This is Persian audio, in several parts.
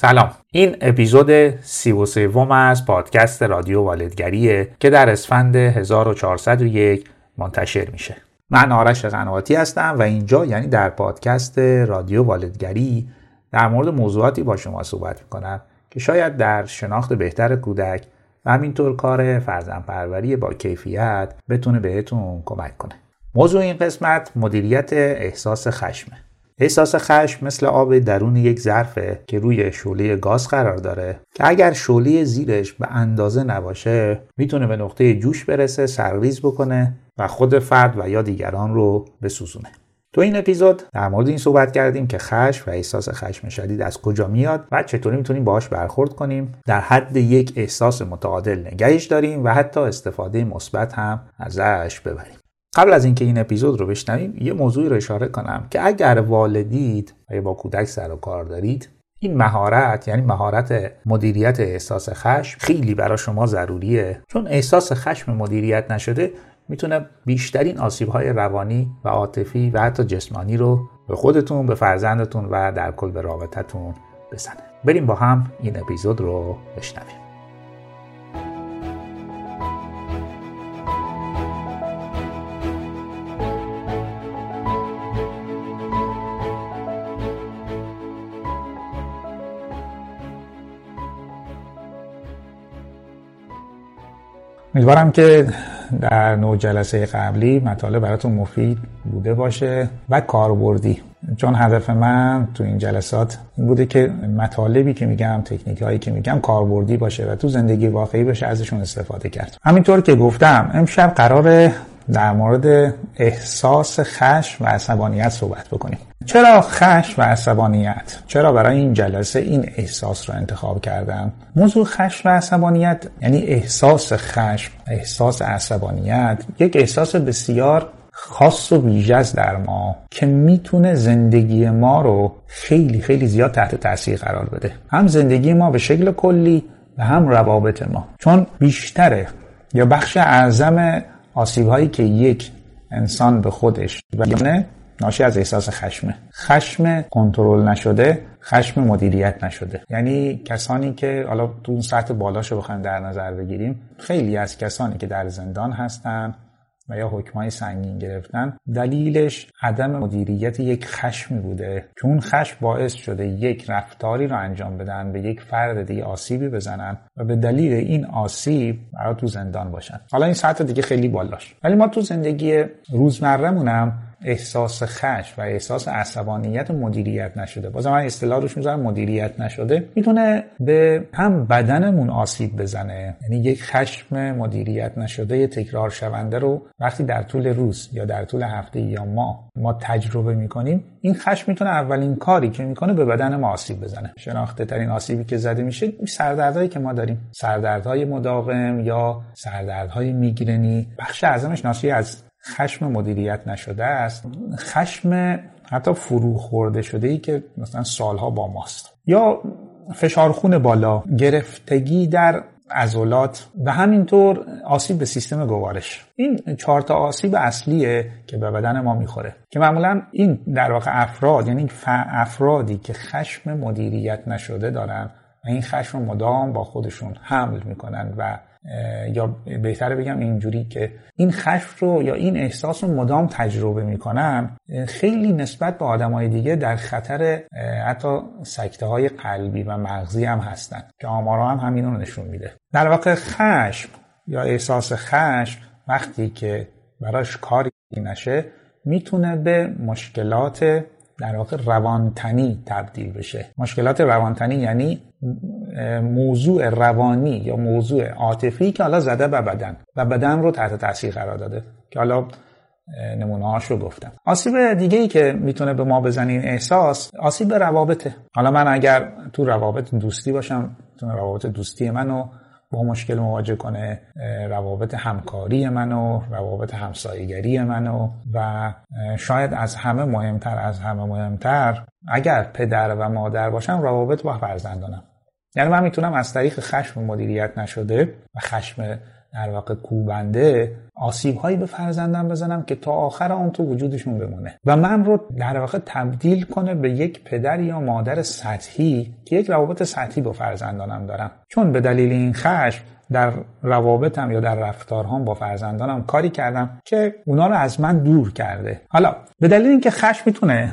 سلام. این اپیزود سی و سوم از پادکست رادیو والدگریه که در اسفند 1401 منتشر میشه. من آرش قنواتی هستم و اینجا یعنی در پادکست رادیو والدگری در مورد موضوعاتی با شما صحبت می‌کنم که شاید در شناخت بهتر کودک و همینطور کار فرزن پروری با کیفیت بتونه بهتون کمک کنه. موضوع این قسمت مدیریت احساس خشمه. احساس خشم مثل آب درون یک ظرفه که روی شعله گاز قرار داره. که اگر شعله زیرش به اندازه نباشه می‌تونه به نقطه جوش برسه سرریز بکنه و خود فرد و یا دیگران رو بسوزونه. تو این اپیزود در مورد این صحبت کردیم که خشم و احساس خشم شدید از کجا میاد و چطوری می‌تونیم باهاش برخورد کنیم. در حد یک احساس متعادل نگهش داریم و حتی استفاده مثبت هم ازش ببریم. قبل از اینکه این اپیزود رو بشنویم یه موضوعی رو اشاره کنم که اگر والدید و با کودک سر و کار دارید این مهارت یعنی مهارت مدیریت احساس خشم خیلی برای شما ضروریه. چون احساس خشم مدیریت نشده می‌تونه بیشترین آسیبهای روانی و عاطفی و حتی جسمانی رو به خودتون به فرزندتون و در کل به رابطتون بزنه. بریم با هم این اپیزود رو بشنویم. امیدوارم که در نوع جلسه قبلی مطالب براتون مفید بوده باشه و کاربردی. چون هدف من تو این جلسات این بوده که مطالبی که میگم تکنیک هایی که میگم کاربردی باشه و تو زندگی واقعی بشه ازشون استفاده کرد. همینطور که گفتم امشب قرار در مورد احساس خشم و عصبانیت صحبت بکنیم. چرا خشم و عصبانیت؟ چرا برای این جلسه این احساس رو انتخاب کردم؟ موضوع خشم و عصبانیت یعنی احساس خشم احساس عصبانیت یک احساس بسیار خاص و ویژه در ما که می‌تونه زندگی ما رو خیلی خیلی زیاد تحت تاثیر قرار بده. هم زندگی ما به شکل کلی و هم روابط ما. چون بیشتره یا بخش اعظم آسیب هایی که یک انسان به خودش بیانه ناشی از احساس خشمه خشم کنترل نشده خشم مدیریت نشده. یعنی کسانی که حالا تو اون سطح بالاشو بخوایم در نظر بگیریم خیلی از کسانی که در زندان هستن و یا حکمای سنگین گرفتن دلیلش عدم مدیریت یک خشمی بوده. که اون خشم باعث شده یک رفتاری رو انجام بدن به یک فرد دیگه آسیبی بزنن و به دلیل این آسیب برای تو زندان باشن. حالا این سطح دیگه خیلی بالاش ولی ما تو زندگی روزمرهمونم احساس خش و احساس عصبانیت مدیریت نشده. بازم من اصطلاح روش می‌ذارم مدیریت نشده. می‌تونه به هم بدنمون آسیب بزنه. یعنی یک خشم مدیریت نشده یه تکرار شونده رو وقتی در طول روز یا در طول هفته یا ماه ما تجربه می‌کنیم این خشم می‌تونه اولین کاری که می‌کنه به بدن ما آسیب بزنه. شناخته ترین آسیبی که زده میشه سردردهایی که ما داریم. سردردهای مداوم یا سردردهای میگرنی. بخش اعظمش ناشی از خشم مدیریت نشده است. خشم حتی فرو خورده شده ای که مثلا سالها با ماست. یا فشارخون بالا گرفتگی در عضلات و همینطور آسیب به سیستم گوارش. این چهار تا آسیب اصلیه که به بدن ما می‌خوره. که معمولا این در واقع افراد یعنی افرادی که خشم مدیریت نشده دارن و این خشم مدام با خودشون حمل می‌کنن و یا بهتره بگم اینجوری که این خشم رو یا این احساس رو مدام تجربه می‌کنن خیلی نسبت به آدمای دیگه در خطر حتی سکته های قلبی و مغزی هم هستن که آمارا هم همین رو نشون میده. در واقع خشم یا احساس خشم وقتی که براش کاری نشه می‌تونه به مشکلات در واقع روانتنی تبدیل بشه. مشکلات روانتنی یعنی موضوع روانی یا موضوع عاطفی که حالا زده به بدن و بدن رو تحت تاثیر قرار داده. که حالا نمونه رو گفتم. آسیب دیگه ای که می‌تونه به ما بزنه احساس آسیب روابطه. حالا من اگر تو روابط دوستی باشم تو روابط دوستی منو با مشکل مواجه کنه روابط همکاری منو روابط همسایگری منو و شاید از همه مهمتر از همه مهمتر اگر پدر و مادر باشم روابط با فرزندانم. یعنی من می‌تونم از طریق خشم مدیریت نشده و خشم در واقع کوبنده آسیب هایی به فرزندم بزنم که تا آخر آن تو وجودشون بمونه. و من رو در واقع تبدیل کنه به یک پدر یا مادر سطحی که یک روابط سطحی با فرزندانم دارم. چون به دلیل این خشم در روابطم یا در رفتارهام با فرزندانم کاری کردم که اونا رو از من دور کرده. حالا به دلیل اینکه خشم می‌تونه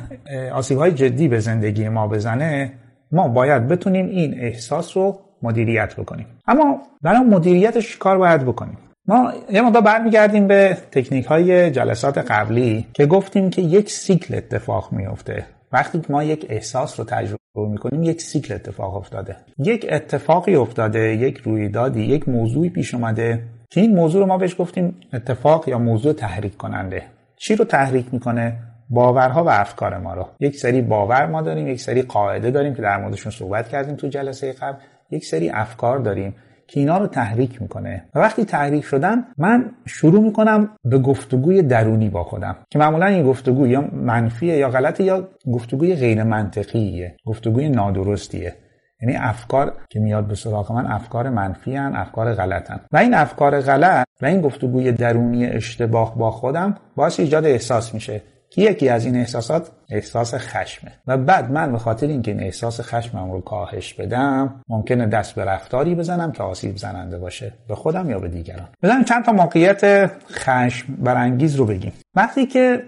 آسیب های جدی به زندگی ما بزنه ما باید بتونیم این احساس رو مدیریت بکنیم. اما برای مدیریتش کار باید بکنیم. ما یه مقدار برمیگردیم به تکنیک های جلسات قبلی که گفتیم که یک سیکل اتفاق میفته وقتی ما یک احساس رو تجربه می‌کنیم یک سیکل اتفاق افتاده. یک اتفاقی افتاده یک رویدادی یک موضوعی پیش اومده که این موضوع رو ما بهش گفتیم اتفاق یا موضوع تحریک کننده. چی رو تحریک می‌کنه؟ باورها و افکار ما رو. یک سری باور ما داریم یک سری قاعده داریم که در موردشون صحبت کردیم تو جلسه قبل. یک سری افکار داریم که اینا رو تحریک می‌کنه. و وقتی تحریک شدن من شروع می‌کنم به گفتگوی درونی با خودم که معمولا این گفتگو یا منفیه یا غلطه یا گفتگوی غیر منطقیه گفتگوی نادرستیه. یعنی افکار که میاد به سراغ من افکار منفی هن، افکار غلطن و این افکار غلط و این گفتگوی درونی اشتباه با خودم باعث ایجاد احساس میشه. یکی از این احساسات احساس خشمه. و بعد من به خاطر اینکه این احساس خشمم رو کاهش بدم ممکنه دست به رفتاری بزنم که آسیب زننده باشه. به خودم یا به دیگران؟ بزنیم چند تا موقعیت خشم برانگیز رو بگیم. وقتی که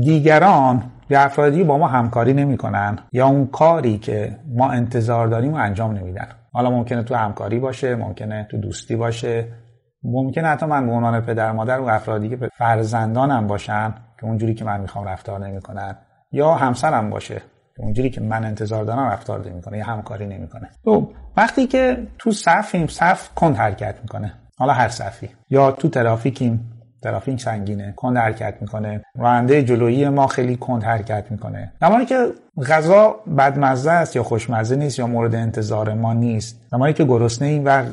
دیگران یا افرادی با ما همکاری نمی‌کنن یا اون کاری که ما انتظار داریم و انجام نمیدن. حالا ممکنه تو همکاری باشه ممکنه تو دوستی باشه ممکنه حتی من به عنوان پدر مادر و افرادی که فرزندانم باشن که اونجوری که من می‌خوام رفتار نمی‌کنن یا همسرم باشه که اونجوری که من انتظار دارم رفتار نمی‌کنه یا همکاری نمی‌کنه. تو وقتی که تو صفیم صف کند حرکت می‌کنه. حالا هر صفی. یا تو ترافیکیم. ترافیک سنگینه کند حرکت می‌کنه. راننده جلویی ما خیلی کند حرکت می‌کنه. زمانی که غذا بدمزه است یا خوشمزه نیست یا مورد انتظار ما نیست زمانی که گرسنه این و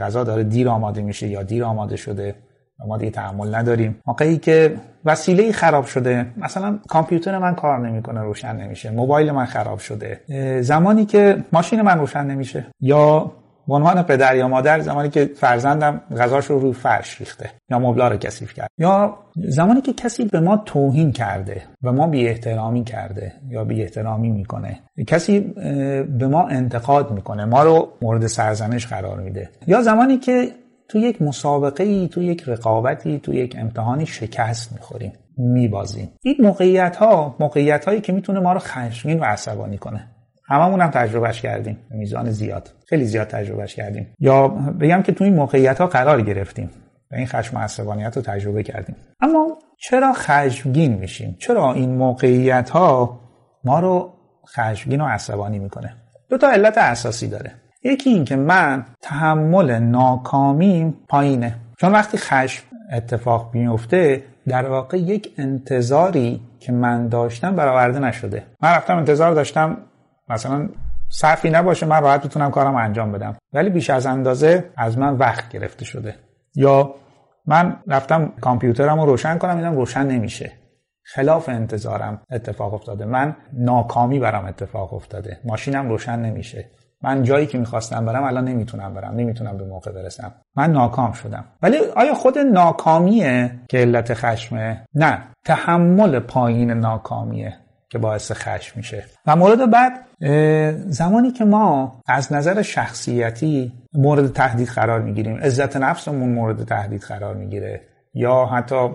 غذا داره دیر آماده میشه یا دیر آماده شده ما دیگه تحمل نداریم. موقعی که وسیله خراب شده مثلا کامپیوتر من کار نمی‌کنه روشن نمیشه. موبایل من خراب شده. زمانی که ماشین من روشن نمیشه یا به عنوان پدر یا مادر زمانی که فرزندم غذاش رو روی فرش ریخته یا مبلا رو کثیف کرد. یا زمانی که کسی به ما توهین کرده و ما بی احترامی کرده یا بی احترامی می‌کنه کسی به ما انتقاد می‌کنه ما رو مورد سرزنش قرار میده. یا زمانی که تو یک مسابقه ای تو یک رقابتی تو یک امتحانی شکست می‌خوریم میبازیم. این موقعیت ها موقعیت هایی که می‌تونه ما رو خشمگین و عصبانی کنه. هممون هم تجربهش کردیم. میزان زیاد. خیلی زیاد تجربهش کردیم. یا بگم که تو این موقعیت ها قرار گرفتیم. و این خشم و رو تجربه کردیم. اما چرا خشمگین میشیم؟ چرا این موقعیت ها ما رو خشمگین و عصبانی می‌کنه؟ دو تا علت اساسی داره. یکی این که من تحمل ناکامیم پایینه. چون وقتی خشم اتفاق میفته در واقع یک انتظاری که من داشتم برآورده نشده. من رفتم انتظار داشتم مثلا صرفی نباشه من راحت بتونم کارم انجام بدم. ولی بیش از اندازه از من وقت گرفته شده. یا من رفتم کامپیوترم رو روشن کنم اینم روشن نمیشه. خلاف انتظارم اتفاق افتاده. من ناکامی برام اتفاق افتاده. ماشینم روشن نمیشه. من جایی که می‌خواستم برم الان نمی‌تونم برم. نمی‌تونم به موقع برسم. من ناکام شدم. ولی آیا خود ناکامیه که علت خشمه؟ نه. تحمل پایین ناکامیه. که باعث خشم میشه. و مورد بعد زمانی که ما از نظر شخصیتی مورد تهدید قرار می‌گیریم. عزت نفسمون مورد تهدید قرار می‌گیره. یا حتی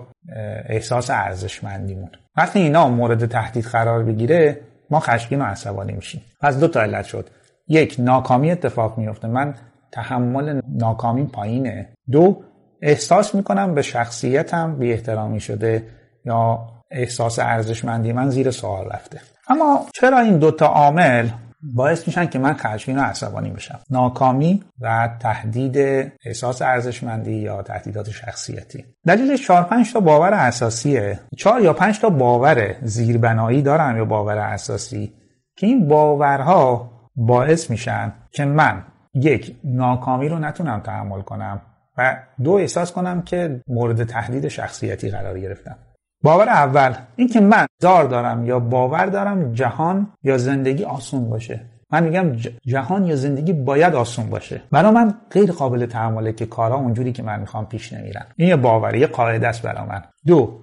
احساس ارزشمندیمون. وقتی اینا مورد تهدید قرار بگیره ما خشمگین و عصبانی میشیم. از دو تا علت شد. یک ناکامی اتفاق میفته من تحمل ناکامی پایینه. دو احساس می‌کنم به شخصیتم بی احترامی شده یا احساس ارزشمندی من زیر سوال رفته. اما چرا این دوتا عامل باعث میشن که من خشمگین و عصبانی بشم؟ ناکامی و تهدید احساس ارزشمندی یا تهدیدات شخصیتی. دلیل 4 5 تا باور اساسیه. 4 یا 5 تا باور زیربنایی دارم یا باور اساسی که این باورها باعث میشن که من یک ناکامی رو نتونم تحمل کنم و دو احساس کنم که مورد تهدید شخصیتی قرار گرفتم. باور اول این که من دار دارم یا باور دارم جهان یا زندگی آسون باشه. من میگم جهان یا زندگی باید آسون باشه. برای من غیر قابل تحمله که کارها اونجوری که من می‌خوام پیش نمیرن. این یه باوری یه قاعده است برای من. دو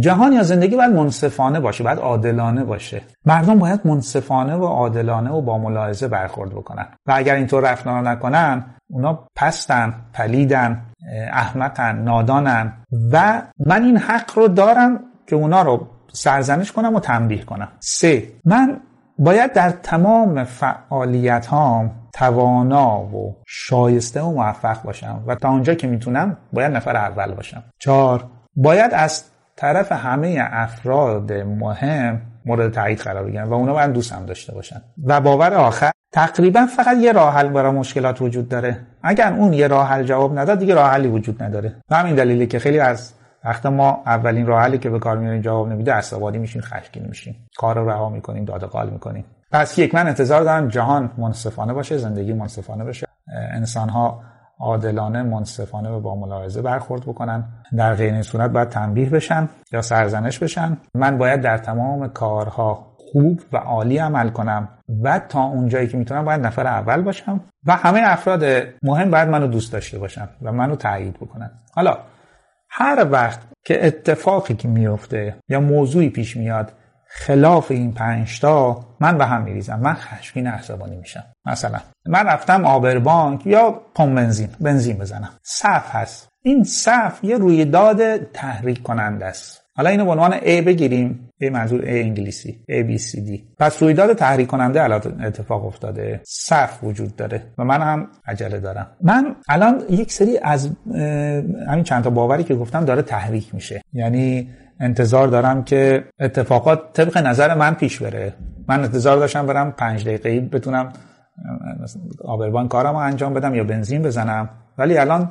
جهان یا زندگی باید منصفانه باشه باید عادلانه باشه. مردم باید منصفانه و عادلانه و با ملاحظه برخورد بکنن. و اگر اینطور رفتار نکنن اونا پستن پلیدن احمقن نادانن. و من این حق رو دارم که اونا رو سرزنش کنم و تنبیه کنم. سه من باید در تمام فعالیت هام توانا و شایسته و موفق باشم و تا اونجا که می‌تونم باید نفر اول باشم. چهار باید از طرف همه افراد مهم مورد تایید قرار بگیرن و اونا باید دوست هم داشته باشن. و باور آخر تقریبا فقط یه راه حل برای مشکلات وجود داره. اگر اون یه راه حل جواب نداد دیگه راه حلی وجود نداره. و همین دلیلی که خیلی از وقتی ما اولین راه حلی که به کار میاریم جواب نمیده عصبانی میشیم خشمگین میشیم. کار رو رها می‌کنیم داد قال می‌کنیم. پس یک من انتظار دارم جهان منصفانه باشه زندگی منصفانه باشه انسان ها عادلانه منصفانه و با ملاحظه برخورد بکنن. در غیر این صورت باید تنبیه بشن یا سرزنش بشن. من باید در تمام کارها خوب و عالی عمل کنم و تا اونجایی که می‌تونم باید نفر اول باشم و همه افراد مهم باید منو دوست داشته باشن و منو تایید بکنن. حالا هر وقت که اتفاقی که میفته یا موضوعی پیش میاد خلاف این پنجتا من به هم میریزم. من خشمگین عصبانی میشم. مثلا من رفتم آبربانک یا پمپ بنزین بنزین بزنم. صف هست. این صف یه رویداد تحریک کننده است. حالا اینو به عنوان A بگیریم. A منظور A انگلیسی. A B C D. پس رویداد تحریک کننده الان اتفاق افتاده. صف وجود داره و من هم عجله دارم. من الان یک سری از همین چند تا باوری که گفتم داره تحریک میشه. یعنی انتظار دارم که اتفاقات طبق نظر من پیش بره. من انتظار داشتم برم پنج دقیقه بتونم آبربان کارم رو انجام بدم یا بنزین بزنم. ولی الان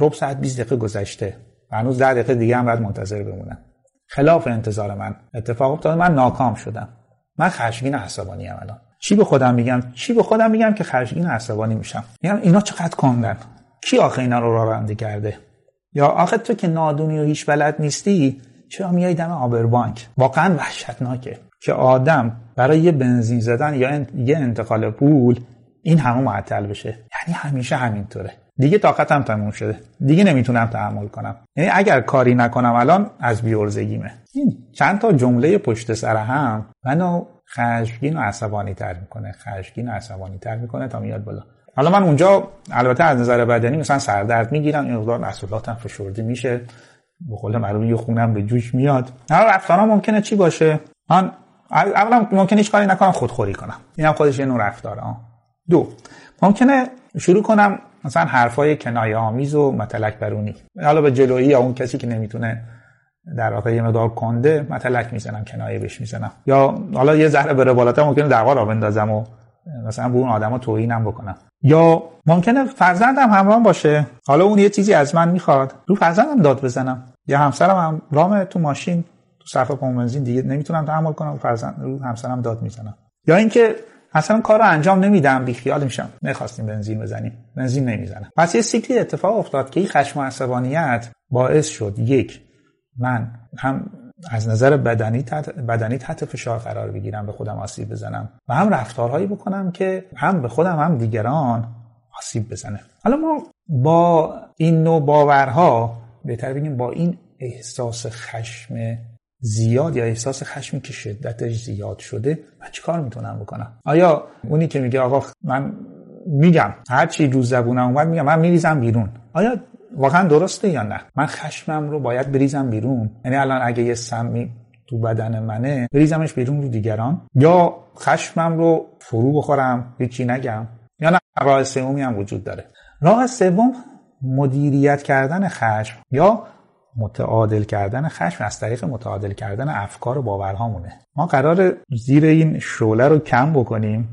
رب ساعت 20 دقیقه گذشته. هنوز 10 دقیقه دیگه هم باید منتظر بمونم. خلاف انتظار من. اتفاق افتاد من ناکام شدم. من خشمگین عصبانی ام الان. چی به خودم میگم؟ چی به خودم میگم که خشمگین عصبانی میشم؟ میگم اینا چقدر کندن؟ کی آخه اینا رو راه کرده؟ یا آخه تو که نادونی و هیچ بلد نیستی چرا میای دم آبربانک واقعا وحشتناکه که آدم برای یه بنزین زدن یا یه انتقال پول این همه معطل بشه. یعنی همیشه همینطوره. دیگه طاقتم تموم شده. دیگه نمی‌تونم تحمل کنم. یعنی اگر کاری نکنم الان از بیورزگیمه این چند تا جمله پشت سر هم منو خشمگین و عصبانی تر می‌کنه. خشمگین و عصبانی تر می‌کنه تا میاد بالا. حالا من اونجا البته از نظر بدنی مثلا سردرد می‌گیرم. این مقدار محصولاتم فشرده میشه. به قول معروف یه خونم به جوش میاد. حالا رفتارم ممکنه چی باشه؟ من اولا ممکنه هیچ کاری نکنم خودخوری کنم. اینم خودش یه نوع رفتاره. دو ممکنه شروع کنم مثلا حرفای کنایه آمیز و متلک برونی. حالا به جلویی یا اون کسی که نمی‌تونه در واقع یه مقدار کنده متلک می‌زنم کنایه بهش می‌زنم. یا حالا یه ذره بره بالاتر ممکنه دعوا را بندازم و مثلا به اون آدما توهینم بکنم. یا ممکنه فرزندم همراه باشه. حالا اون یه چیزی از من می‌خواد رو فرزندم داد بزنم. یا همسرم هم رام تو ماشین تو صفحه بنزین دیگه نمی‌تونم تحمل کنم فرزند رو همسرم داد می‌زنم. یا اینکه اصلا کار رو انجام نمیدم بی خیال میشم. نخواستیم بنزین بزنیم. بنزین نمی‌زنم. پس یه سیکلی اتفاق افتاد که این خشم و عصبانیت باعث شد یک من هم از نظر بدنی تحت, بدنی تحت فشار قرار بگیرم به خودم آسیب بزنم و هم رفتارهایی بکنم که هم به خودم هم دیگران آسیب بزنه. حالا ما با این نوع باورها بهتر بگیم با این احساس خشم زیاد یا احساس خشمی که شدتش زیاد شده من چی کار می‌تونم بکنم؟ آیا اونی که میگه آقا من میگم هر چی رو زبونم اومد میگم من میریزم بیرون. آیا واقعا درسته یا نه؟ من خشمم رو باید بریزم بیرون. یعنی الان اگه یه سمی تو بدن منه بریزمش بیرون رو دیگران. یا خشمم رو فرو بخورم هیچی نگم. یا نه راه سومی هم وجود داره. راه سوم مدیریت کردن خشم. یا متعادل کردن خشم از طریق متعادل کردن افکار و باورهامونه. ما قرار زیر این شعله رو کم بکنیم.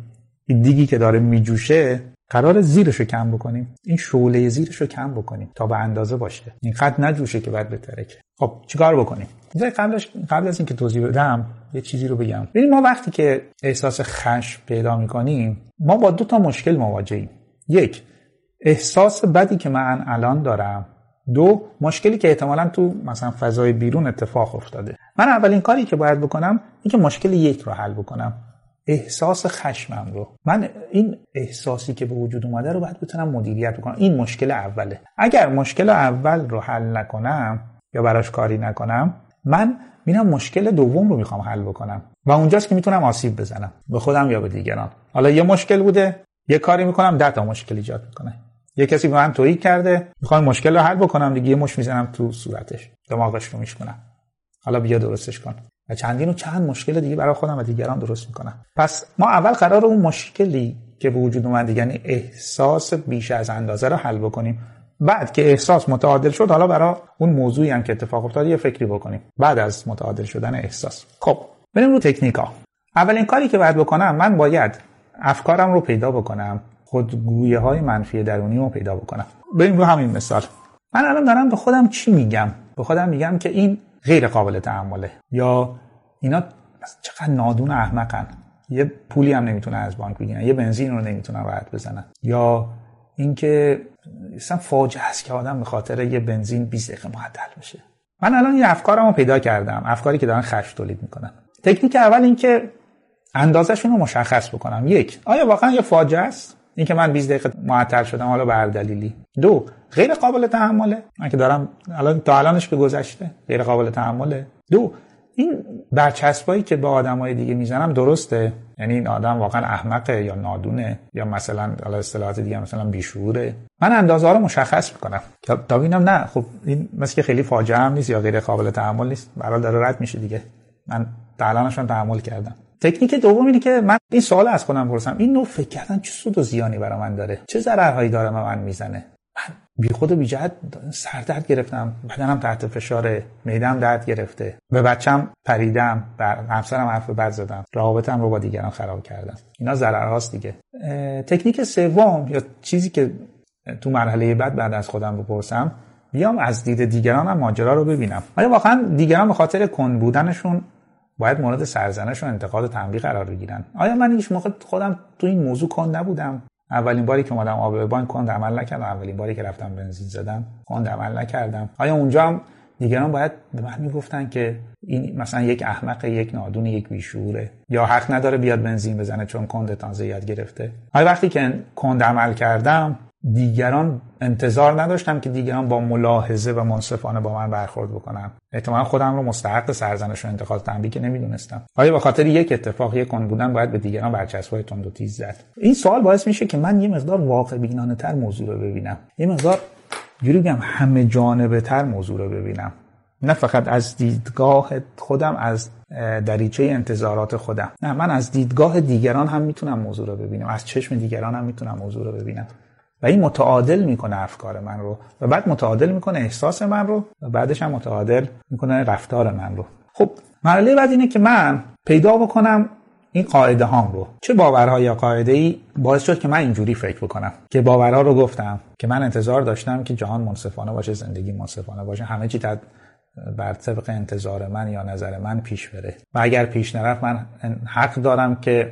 این دیگی که داره میجوشه قرار زیرش رو کم بکنیم. این شعله زیرش رو کم بکنیم تا به اندازه باشه. این خط نجوشه که بعد بترکه. خب چیکار بکنیم؟ قبلش قبل از اینکه توضیح بدم یه چیزی رو بگم. ببین ما وقتی که احساس خشم پیدا می‌کنیم ما با دو تا مشکل مواجهیم. یک احساس بدی که من الان دارم. دو مشکلی که احتمالا تو مثلا فضای بیرون اتفاق افتاده. من اولین کاری که باید بکنم این که مشکل یک رو حل بکنم. احساس خشمم رو. من این احساسی که به وجود اومده رو باید بتونم مدیریت کنم این مشکل اوله. اگر مشکل اول رو حل نکنم یا براش کاری نکنم من میرم مشکل دوم رو می‌خوام حل بکنم. و اونجاست که می‌تونم آسیب بزنم. به خودم یا به دیگران. حالا یه مشکل بوده یه کاری می‌کنم ده تا مشکل ایجاد می‌کنه. یه کسی به من تویی کرده می‌خوام مشکل رو حل بکنم دیگه یه مش می‌زنم تو صورتش دماغش رو میشکنم حالا بیا درستش کن. و چندین و چند مشکل دیگه برای خودم و دیگران درست می‌کنم. پس ما اول قرار اون مشکلی که به وجود اومده یعنی احساس بیش از اندازه رو حل بکنیم. بعد که احساس متعادل شد حالا برای اون موضوعی هم که اتفاق افتاد یه فکری بکنیم. بعد از متعادل شدن احساس. خب بریم رو تکنیکا. اولین کاری که باید بکنم من باید افکارم رو پیدا بکنم. خودگویه های منفی درونی رو پیدا بکنم. بریم رو همین مثال. من الان دارم به خودم چی میگم؟ به خودم میگم که این غیر قابل تحمله. یا اینا چقدر نادون احمقن. یه پولی هم نمی‌تونن از بانک بگیرن. یه بنزین رو نمی‌تونن راحت بزنن. یا اینکه اصلا فاجعه است که آدم به خاطر یه بنزین 20 دقیقه معطل بشه. من الان این افکارم رو پیدا کردم. افکاری که دارن خشم تولید می‌کنن. تکنیک اول این که اندازشون رو مشخص بکنم. یک آیا واقعا یه فاجعه است؟ اینکه من 20 دقیقه معطل شدم حالا به دلیلی. دو غیر قابل تحمله. من که دارم الان تا الانش به گذشته غیر قابل تحمله. دو این برچسبایی که به آدمای دیگه می‌زنم درسته؟ یعنی این آدم واقعا احمقه یا نادونه؟ یا مثلا حالا اصطلاحات دیگه مثلا بیشوره؟ من اندازه ها رو مشخص می‌کنم. تا ببینم نه خب این مثل که خیلی فاجعه هم نیست یا غیر قابل تحمل نیست. برای داره رد میشه دیگه. من تا الانش تحمل کردم. تکنیک دوم اینه که من این سوال از خودم پرسم این نوع فکر کردن چه سود و زیانی برای من داره؟ چه ضررهایی داره من می‌زنه؟ من بی خود و بی جهت سردرد گرفتم. بدنم تحت فشار میدم درد گرفته. به بچم پریدم. بر همسرم حرف بد زدم. رابطم رو با دیگران خراب کردم. اینا ضررهاست دیگه. تکنیک سوم یا چیزی که تو مرحله بعد بعد از خودم بپرسم بیام از دید دیگران هم ماجرا رو ببینم. آیا واقعا دیگران به خاطر کن بودنشون باید مورد سرزنش و انتقاد و تنبیه قرار بگیرن. آیا من هیچ موقع خودم تو این موضوع کن نبودم؟ اولین باری که اومدم آب بانک کند عمل نکردم. اولین باری که رفتم بنزین زدم کند عمل نکردم. آیا اونجا هم دیگران باید به من می‌گفتن که این مثلا یک احمق یک نادون یک بیشوره؟ یا حق نداره بیاد بنزین بزنه چون کند تازه یاد گرفته؟ آیا وقتی که کند عمل کردم دیگران انتظار نداشتم که دیگران با ملاحظه و منصفانه با من برخورد بکنم احتمالا خودم رو مستحق سرزنش و انتقاد تنبیه که نمی‌دونستم. آیا به خاطر یک اتفاق یک کن بودن باید به دیگران برچسبای تند و تیز زد. این سوال باعث میشه که من یه مقدار واقع بینانه تر موضوع رو ببینم. یه مقدار جوری بگم همه جانبه تر موضوع رو ببینم. نه فقط از دیدگاه خودم از دریچه انتظارات خودم. نه من از دیدگاه دیگران هم می‌تونم موضوع رو ببینم. از چشم دیگران هم می‌تونم موضوع رو ببینم. و این متعادل می‌کنه افکار من رو و بعد متعادل می‌کنه احساس من رو و بعدش هم متعادل می‌کنه رفتار من رو. خب مرحله بعد اینه که من پیدا بکنم این قاعده هام رو. چه باورها یا قاعده ای باعث شد که من اینجوری فکر بکنم؟ که باورها رو گفتم که من انتظار داشتم که جهان منصفانه باشه زندگی منصفانه باشه همه چی بر طبق انتظار من یا نظر من پیش بره. و اگر پیش نرفت من حق دارم که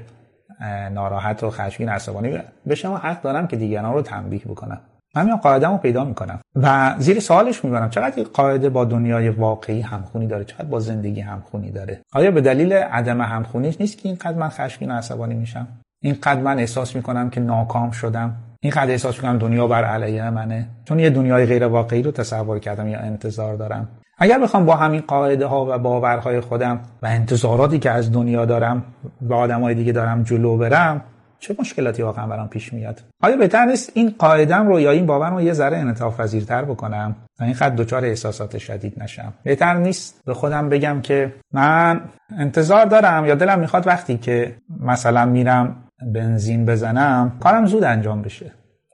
ناراحت و خشمگین عصبانی بشم و حق دارم که دیگران رو تنبیه بکنم. من میام قاعده رو پیدا می‌کنم. و زیر سوالش می‌برم چقدر این قاعده با دنیای واقعی همخونی داره؟ چقدر با زندگی همخونی داره؟ آیا به دلیل عدم همخونیش نیست که اینقدر من خشمگین و عصبانی میشم؟ اینقدر من احساس می‌کنم که ناکام شدم؟ اینقدر احساس می‌کنم دنیا بر علیه منه؟ چون یه دنیای غیر واقعی رو تصور کردم یا انتظار دارم. اگر بخوام با همین قاعده ها و باورهای خودم و انتظاراتی که از دنیا دارم و آدمای دیگه دارم جلو برم چه مشکلاتی واقعا برام پیش میاد؟ آیا بهتر نیست این قاعدم رو یا این باورم رو یه ذره انعطاف پذیرتر بکنم و این خط دچار احساسات شدید نشم؟ بهتر نیست؟ به خودم بگم که من انتظار دارم یا دلم می‌خواد وقتی که مثلا میرم بنزین بزنم کارم زود انجام بشه.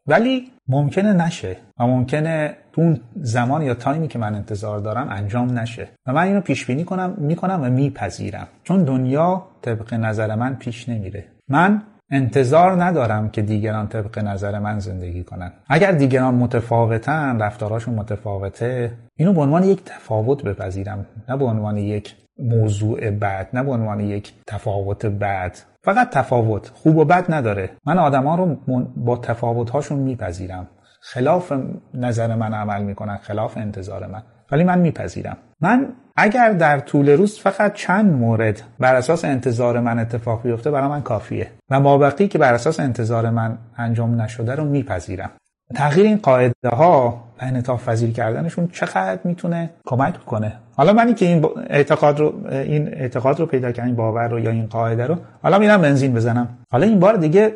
ولی ممکنه نشه و ممکنه اون زمان یا تایمی که من انتظار دارم انجام نشه. و من اینو پیش بینی کنم می‌کنم و میپذیرم. چون دنیا طبق نظر من پیش نمیره. من انتظار ندارم که دیگران طبق نظر من زندگی کنن. اگر دیگران متفاوتن رفتاراشون متفاوته اینو به عنوان یک تفاوت بپذیرم. نه به عنوان یک موضوع بد نه به عنوان یک تفاوت بد فقط تفاوت خوب و بد نداره. من آدما رو با تفاوت هاشون میپذیرم. خلاف نظر من عمل می‌کنن خلاف انتظار من. ولی من میپذیرم. من اگر در طول روز فقط چند مورد بر اساس انتظار من اتفاق بیفته برای من کافیه. و مابقی که بر اساس انتظار من انجام نشده رو میپذیرم. تغییر این قاعده ها و انعطاف پذیر کردنشون چقدر می‌تونه کمک کنه؟ حالا منی که این اعتقاد رو این اعتقاد رو پیدا کردم باور رو یا این قاعده رو حالا میرم بنزین بزنم. حالا این بار دیگه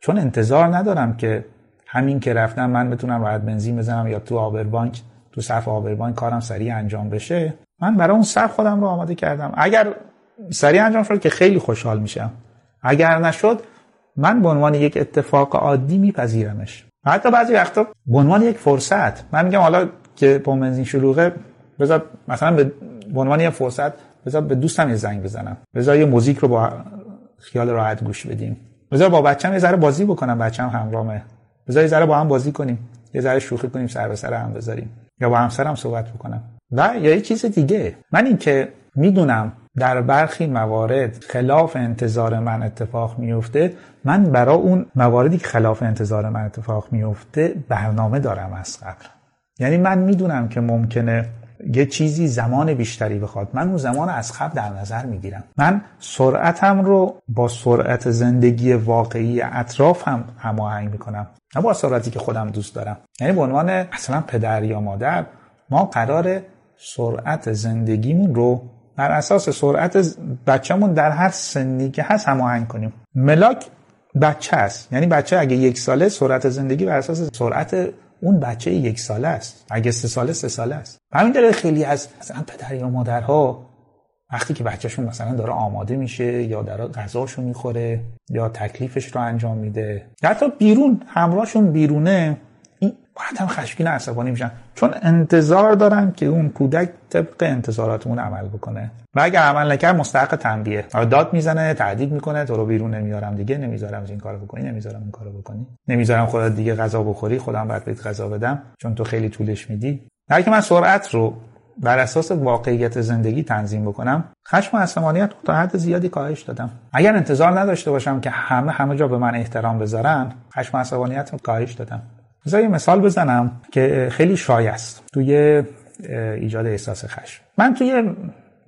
چون انتظار ندارم که همین که رفتم من بتونم راحت بنزین بزنم یا تو آبربانک تو صف آبربانک کارم سریع انجام بشه من برای اون صف خودم رو آماده کردم. اگر سریع انجام شد که خیلی خوشحال میشم. اگر نشد من به عنوان یک اتفاق عادی میپذیرمش. حتی بعضی وقتا به عنوان یک فرصت. من میگم حالا که با بنزین شلوغه بذار مثلا به عنوان یک فرصت بذار به دوستم یه زنگ بزنم. بذار یه موزیک رو با خیال راحت گوش بدیم. بذار با بچه‌م یه ذره بازی بکنم بچه‌م همراهمه بذار یه ذره با هم بازی کنیم. یه ذره شوخی کنیم سر به سر هم بذاریم. یا با همسرم صحبت بکنم. و یا یه چیز دیگه. من اینکه می‌دونم در برخی موارد خلاف انتظار من اتفاق میفته من برای اون مواردی که خلاف انتظار من اتفاق میفته برنامه دارم از قبل. یعنی من می‌دونم که ممکنه یه چیزی زمان بیشتری بخواد. من اون زمان از قبل در نظر می‌گیرم. من سرعتم رو با سرعت زندگی واقعی اطراف هم هماهنگ می‌کنم. نه با سرعتی که خودم دوست دارم. یعنی به عنوان اصلا پدر یا مادر ما قرار سرعت زندگیمون رو بر اساس سرعت بچهمون در هر سنی که هست هماهنگ کنیم. ملاک بچه است. یعنی بچه اگه یک ساله سرعت زندگی بر اساس سرعت اون بچه یک ساله است. اگه سه ساله سه ساله است. همین داره خیلی از مثلا پدر یا مادرها وقتی که بچهشون مثلا داره آماده میشه یا داره غذاشو می‌خوره یا تکلیفش رو انجام میده یا حتی بیرون همراهشون بیرونه هم خشمگین عصبانی میشن. چون انتظار دارن که اون کودک طبق انتظارات اون عمل بکنه. و اگر عمل نکرد مستحق تنبیه. داد می‌زنه تهدید می‌کنه تو رو بیرون نمیارم دیگه نمی‌ذارم این کارو بکنی نمی‌ذارم این کارو بکنی. نمی‌ذارم خودت دیگه غذا بخوری خودم باید بهت غذا بدم چون تو خیلی طولش میدی. در که من سرعت رو بر اساس واقعیت زندگی تنظیم بکنم خشم و عصبانیت تا حد زیادی کاهش دادم. اگر انتظار نداشته باشم که همه همه جا به من احترام بذارن خشم و عصبانیت رو کاهش دادم. یه مثال بزنم که خیلی شایع است توی ایجاد احساس خشم. من توی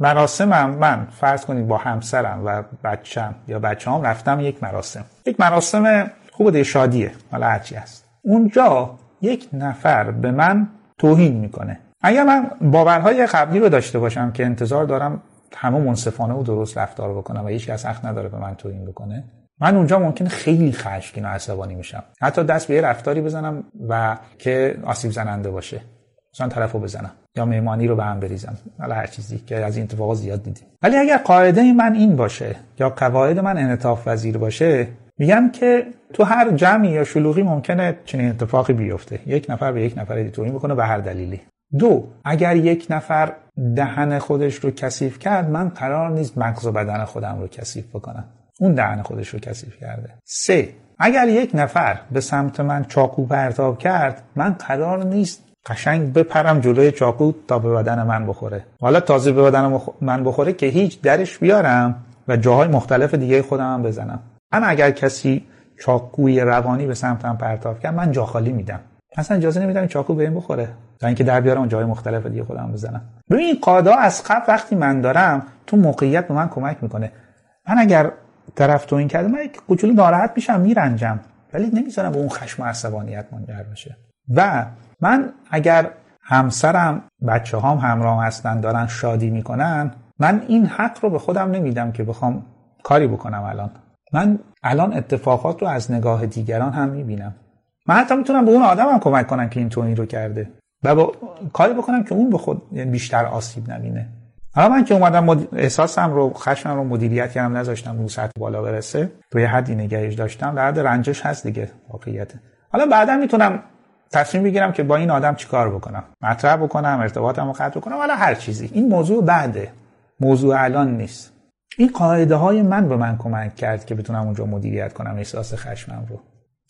مراسمم من فرض کنید با همسرم و بچم یا بچه هم رفتم یک مراسم. یک مراسم خوب شادیه حالا هرچی هست. اونجا یک نفر به من توهین می‌کنه. اگر من باورهای قبلی رو داشته باشم که انتظار دارم همه منصفانه و درست رفتار بکنم و هیچ کس حق نداره به من توهین بکنه من اونجا ممکن خیلی خشمگین و عصبانی میشم. حتی دست به یه رفتاری بزنم و که آسیب زننده باشه. مثلا طرفو بزنم یا مهمانی رو به هم بریزم. حالا هر چیزی که از این اتفاقات زیاد دیدیم. ولی اگر قاعده من این باشه یا قواعد من انعطاف وزیر باشه میگم که تو هر جمعی یا شلوغی ممکنه چنین اتفاقی بیفته. یک نفر به یک نفر دیتوری می‌کنه به هر دلیلی. دو اگر یک نفر دهن خودش رو کثیف کرد من قرار نیست مغز و بدن خودم رو کثیف بکنم. اون دهن خودش رو کثیف کرده. سه اگر یک نفر به سمت من چاقو پرتاب کرد من قرار نیست قشنگ بپرم جلوی چاقو تا به بدن من بخوره. حالا تازه به بدن من بخوره که هیچ درش بیارم و جاهای مختلف دیگه خودم هم بزنم. من اگر کسی چاقوی روانی به سمتم پرتاب کرد من جا خالی میدم. اصلا اجازه نمیدم چاقو به این بخوره. تا اینکه در بیارم جای مختلف دیگه خودم بزنم. ببین این قادا از قبل وقتی من دارم تو موقعیت به من کمک می‌کنه. من اگر طرف تو این کرده من یک کوچولو ناراحت میشم میرنجم. ولی نمی‌ذارم به اون خشم و عصبانیت منجر بشه. و من اگر همسرم بچه هام همراه هستن دارن شادی می‌کنن من این حق رو به خودم نمیدم که بخوام کاری بکنم الان. من الان اتفاقات رو از نگاه دیگران هم می‌بینم. من حتی می‌تونم به اون آدم هم کمک کنم که این تونی رو کرده و با کاری بکنم که اون به خود یعنی بیشتر آسیب نبینه. حالا من که اومدم مد... احساسم رو خشمم رو مدیریت کردم نذاشتم اون سطح بالا برسه. تو یه حدی نگهش داشتم. در رنجش هست دیگه واقعیت. حالا بعدا می‌تونم تصمیم بگیرم که با این آدم چیکار بکنم. مطرح بکنم ارتباطم رو قطع بکنم حالا هر چیزی. این موضوع بعده. موضوع الان نیست. این قاعده های من به من کمک کرد که بتونم اونجا مدیریت کنم احساس خشمم رو.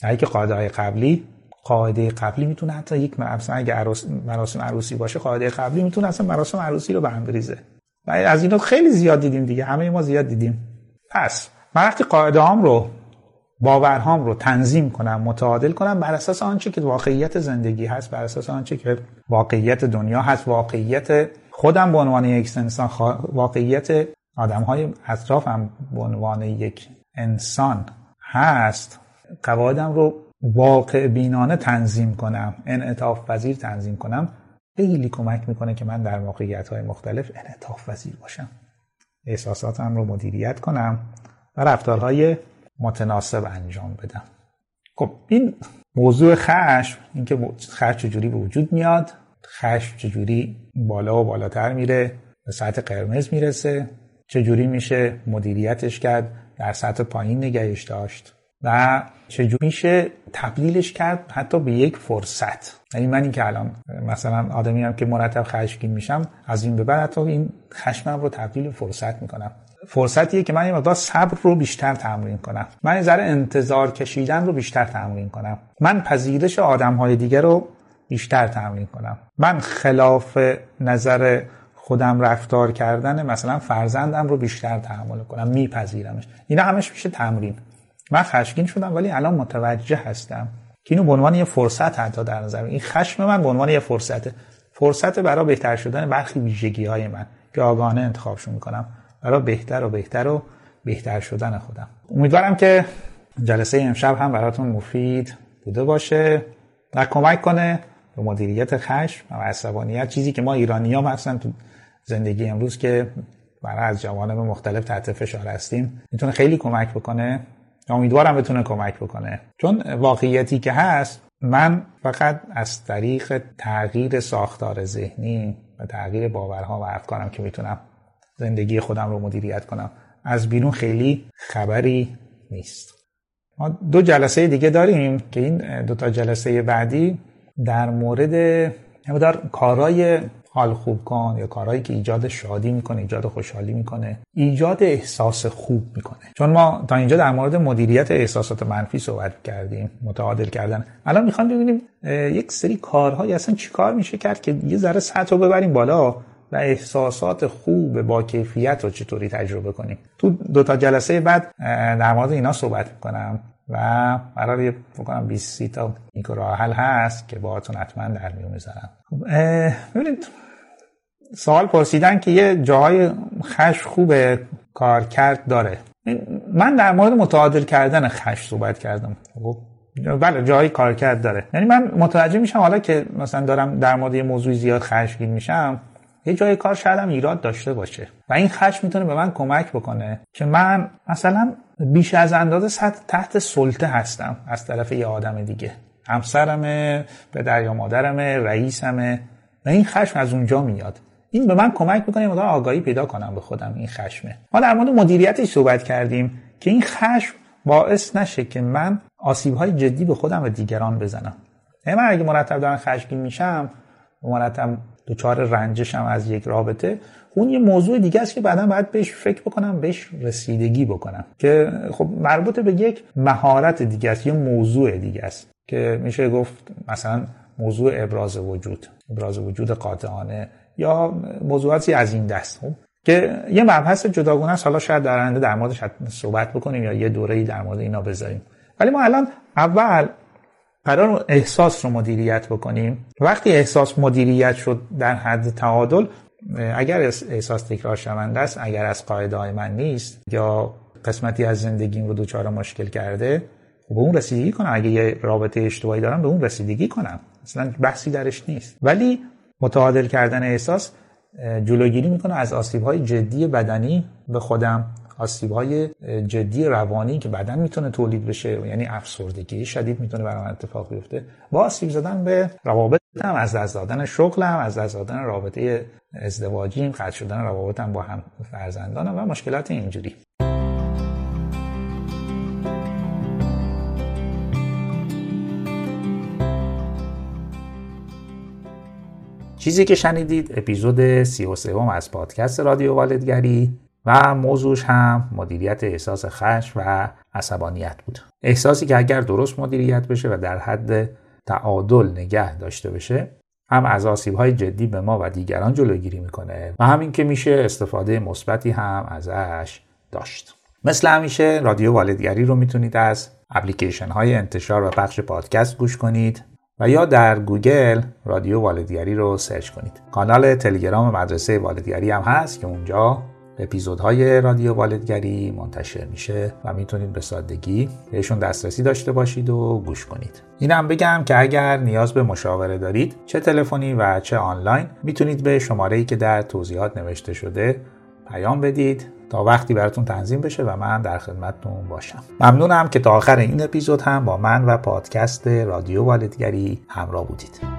در که قاعده های قبلی. قاعده قبلی می‌تونه حتی یک مراسم اگه عروس مراسم عروسی باشه قاعده قبلی می‌تونه اصلا مراسم عروسی رو به هم بریزه. از اینا خیلی زیاد دیدیم دیگه. همه ما زیاد دیدیم. پس من وقتی قاعده هم رو باورهام رو تنظیم کنم متعادل کنم بر اساس آنچه که واقعیت زندگی هست بر اساس آنچه که واقعیت دنیا هست واقعیت خودم به عنوان یک انسان واقعیت آدم های اطرافم به عنوان یک انسان هست قواعدم رو واقع بینانه تنظیم کنم انعطاف پذیر تنظیم کنم. خیلی کمک می‌کنه که من در موقعیت های مختلف انعطاف پذیر باشم. احساساتم رو مدیریت کنم و رفتارهای متناسب انجام بدم. خب این موضوع خشم اینکه خشم چجوری به وجود میاد خشم چجوری بالا و بالاتر میره به سطح قرمز می‌رسه چجوری میشه مدیریتش کرد در سطح پایین نگهش داشت. و چجوری میشه تبدیلش کرد حتی به یک فرصت. یعنی من این که الان مثلا آدمی هم که مرتب خشمگین میشم از این به بعد حتی این خشمم رو تبدیل فرصت می‌کنم. فرصتیه که من یه مقدار صبر رو بیشتر تمرین کنم. من یه ذره انتظار کشیدن رو بیشتر تمرین کنم. من پذیرش آدم های دیگه رو بیشتر تمرین کنم. من خلاف نظر خودم رفتار کردن مثلا فرزندم رو بیشتر تحمل کنم. میپذیرمش. اینا همش میشه تمرین. من خشمگین شدم ولی الان متوجه هستم که اینو به عنوان یه فرصت حتی در نظر این خشم من به عنوان یه فرصت فرصت برای بهتر شدن برخی ویژگی های من که آگاهانه انتخابشون می‌کنم برای بهتر و بهتر و بهتر شدن خودم. امیدوارم که جلسه امشب هم براتون مفید بوده باشه و کمک کنه به مدیریت خشم و عصبانیت. چیزی که ما ایرانی ها مثلا تو زندگی امروز که برای از جوانب مختلف تحت فشار هستیم می‌تونه خیلی کمک بکنه. امیدوارم بتونه کمک بکنه. چون واقعیتی که هست من فقط از طریق تغییر ساختار ذهنی و تغییر باورها و افکارم که می‌تونم زندگی خودم رو مدیریت کنم از بیرون خیلی خبری نیست. ما دو جلسه دیگه داریم که این دو تا جلسه بعدی در مورد در کارهای حال خوب کن یا کارهایی که ایجاد شادی می‌کنه ایجاد خوشحالی می‌کنه ایجاد احساس خوب می‌کنه. چون ما تا اینجا در مورد مدیریت احساسات منفی صحبت کردیم متعادل کردن. الان می‌خوام ببینیم یک سری کارهایی اصلا چی کار میشه کرد که یه ذره سطح رو ببریم بالا و احساسات خوب با کیفیت رو چطوری تجربه کنیم. تو دو تا جلسه بعد در مورد اینا صحبت می‌کنم و قرار یه کنم 20 تا راه حل هست که باهاتون حتما در میون می‌ذارم. ببینید سوال پرسیدن که یه جاهای خش خوب کار کرد داره من در مورد متعادل کردن خش صحبت کردم. خب بله جایی کار کرد داره. یعنی من متوجه میشم حالا که مثلا دارم در مورد یه موضوع زیاد خشمگین میشم یه جای کار شاید هم ایراد داشته باشه. و این خشم می‌تونه به من کمک بکنه که من مثلا بیش از اندازه تحت سلطه هستم از طرف یه آدم دیگه. همسرمه به دریا مادرمه رئیسمه. و این خشم از اونجا میاد. این به من کمک می‌کنه مقدار آگاهی پیدا کنم به خودم این خشمه. ما در مورد مدیریتش صحبت کردیم که این خشم باعث نشه که من آسیب های جدی به خودم و دیگران بزنم. یعنی من اگه مرتب دارم خشمگین میشم مرتب دچار رنجشم از یک رابطه. اون یه موضوع دیگه است که بعدا باید بهش فکر بکنم بهش رسیدگی بکنم. که خب مربوط به یک مهارت دیگه است یه موضوع دیگه است که میشه گفت مثلا موضوع ابراز وجود ابراز وجود قاطعانه یا موضوعاتی از این دست. خب که یه مبحث جداگونه است. حالا شاید در آینده در موردش صحبت بکنیم یا یه دوره‌ای در مورد اینا بذاریم. ولی ما الان اول قرار احساس رو مدیریت بکنیم. وقتی احساس مدیریت شد در حد تعادل اگر احساس تکرار شونده است اگر از قاعده های من نیست یا قسمتی از زندگیم رو دوچار مشکل کرده خب به اون رسیدگی کنم. اگه یه رابطه اشتباهی دارم به اون رسیدگی کنم. اصلا بحثی درش نیست. ولی متعادل کردن احساس جلوگیری می‌کنه از آسیب های جدی بدنی به خودم. آسیب های جدی روانی که بدن می‌تونه تولید بشه یعنی افسردگی شدید می‌تونه برای اتفاق بیفته. با آسیب زدن به روابط هم از دست دادن شغلم از دست دادن رابطه ازدواجیم قطع شدن روابطم با هم فرزندانم و مشکلات اینجوری. چیزی که شنیدید اپیزود 33 از پادکست رادیو والدگری. و موضوعش هم مدیریت احساس خشم و عصبانیت بود. احساسی که اگر درست مدیریت بشه و در حد تعادل نگه داشته بشه هم از آسیب های جدی به ما و دیگران جلوگیری می‌کنه و همین که میشه استفاده مثبتی هم ازش داشت. مثل همیشه رادیو والدگری رو می‌تونید از اپلیکیشن های انتشار و پخش پادکست گوش کنید و یا در گوگل رادیو والدگری رو search کنید. کانال تلگرام مدرسه والدگری هم هست که اونجا اپیزودهای رادیو والدگری منتشر میشه و می‌تونید به سادگی بهشون دسترسی داشته باشید و گوش کنید. اینم بگم که اگر نیاز به مشاوره دارید چه تلفنی و چه آنلاین می‌تونید به شماره که در توضیحات نوشته شده پیام بدید تا وقتی براتون تنظیم بشه و من در خدمتتون باشم. ممنونم که تا آخر این اپیزود هم با من و پادکست رادیو والدگری همراه بودید.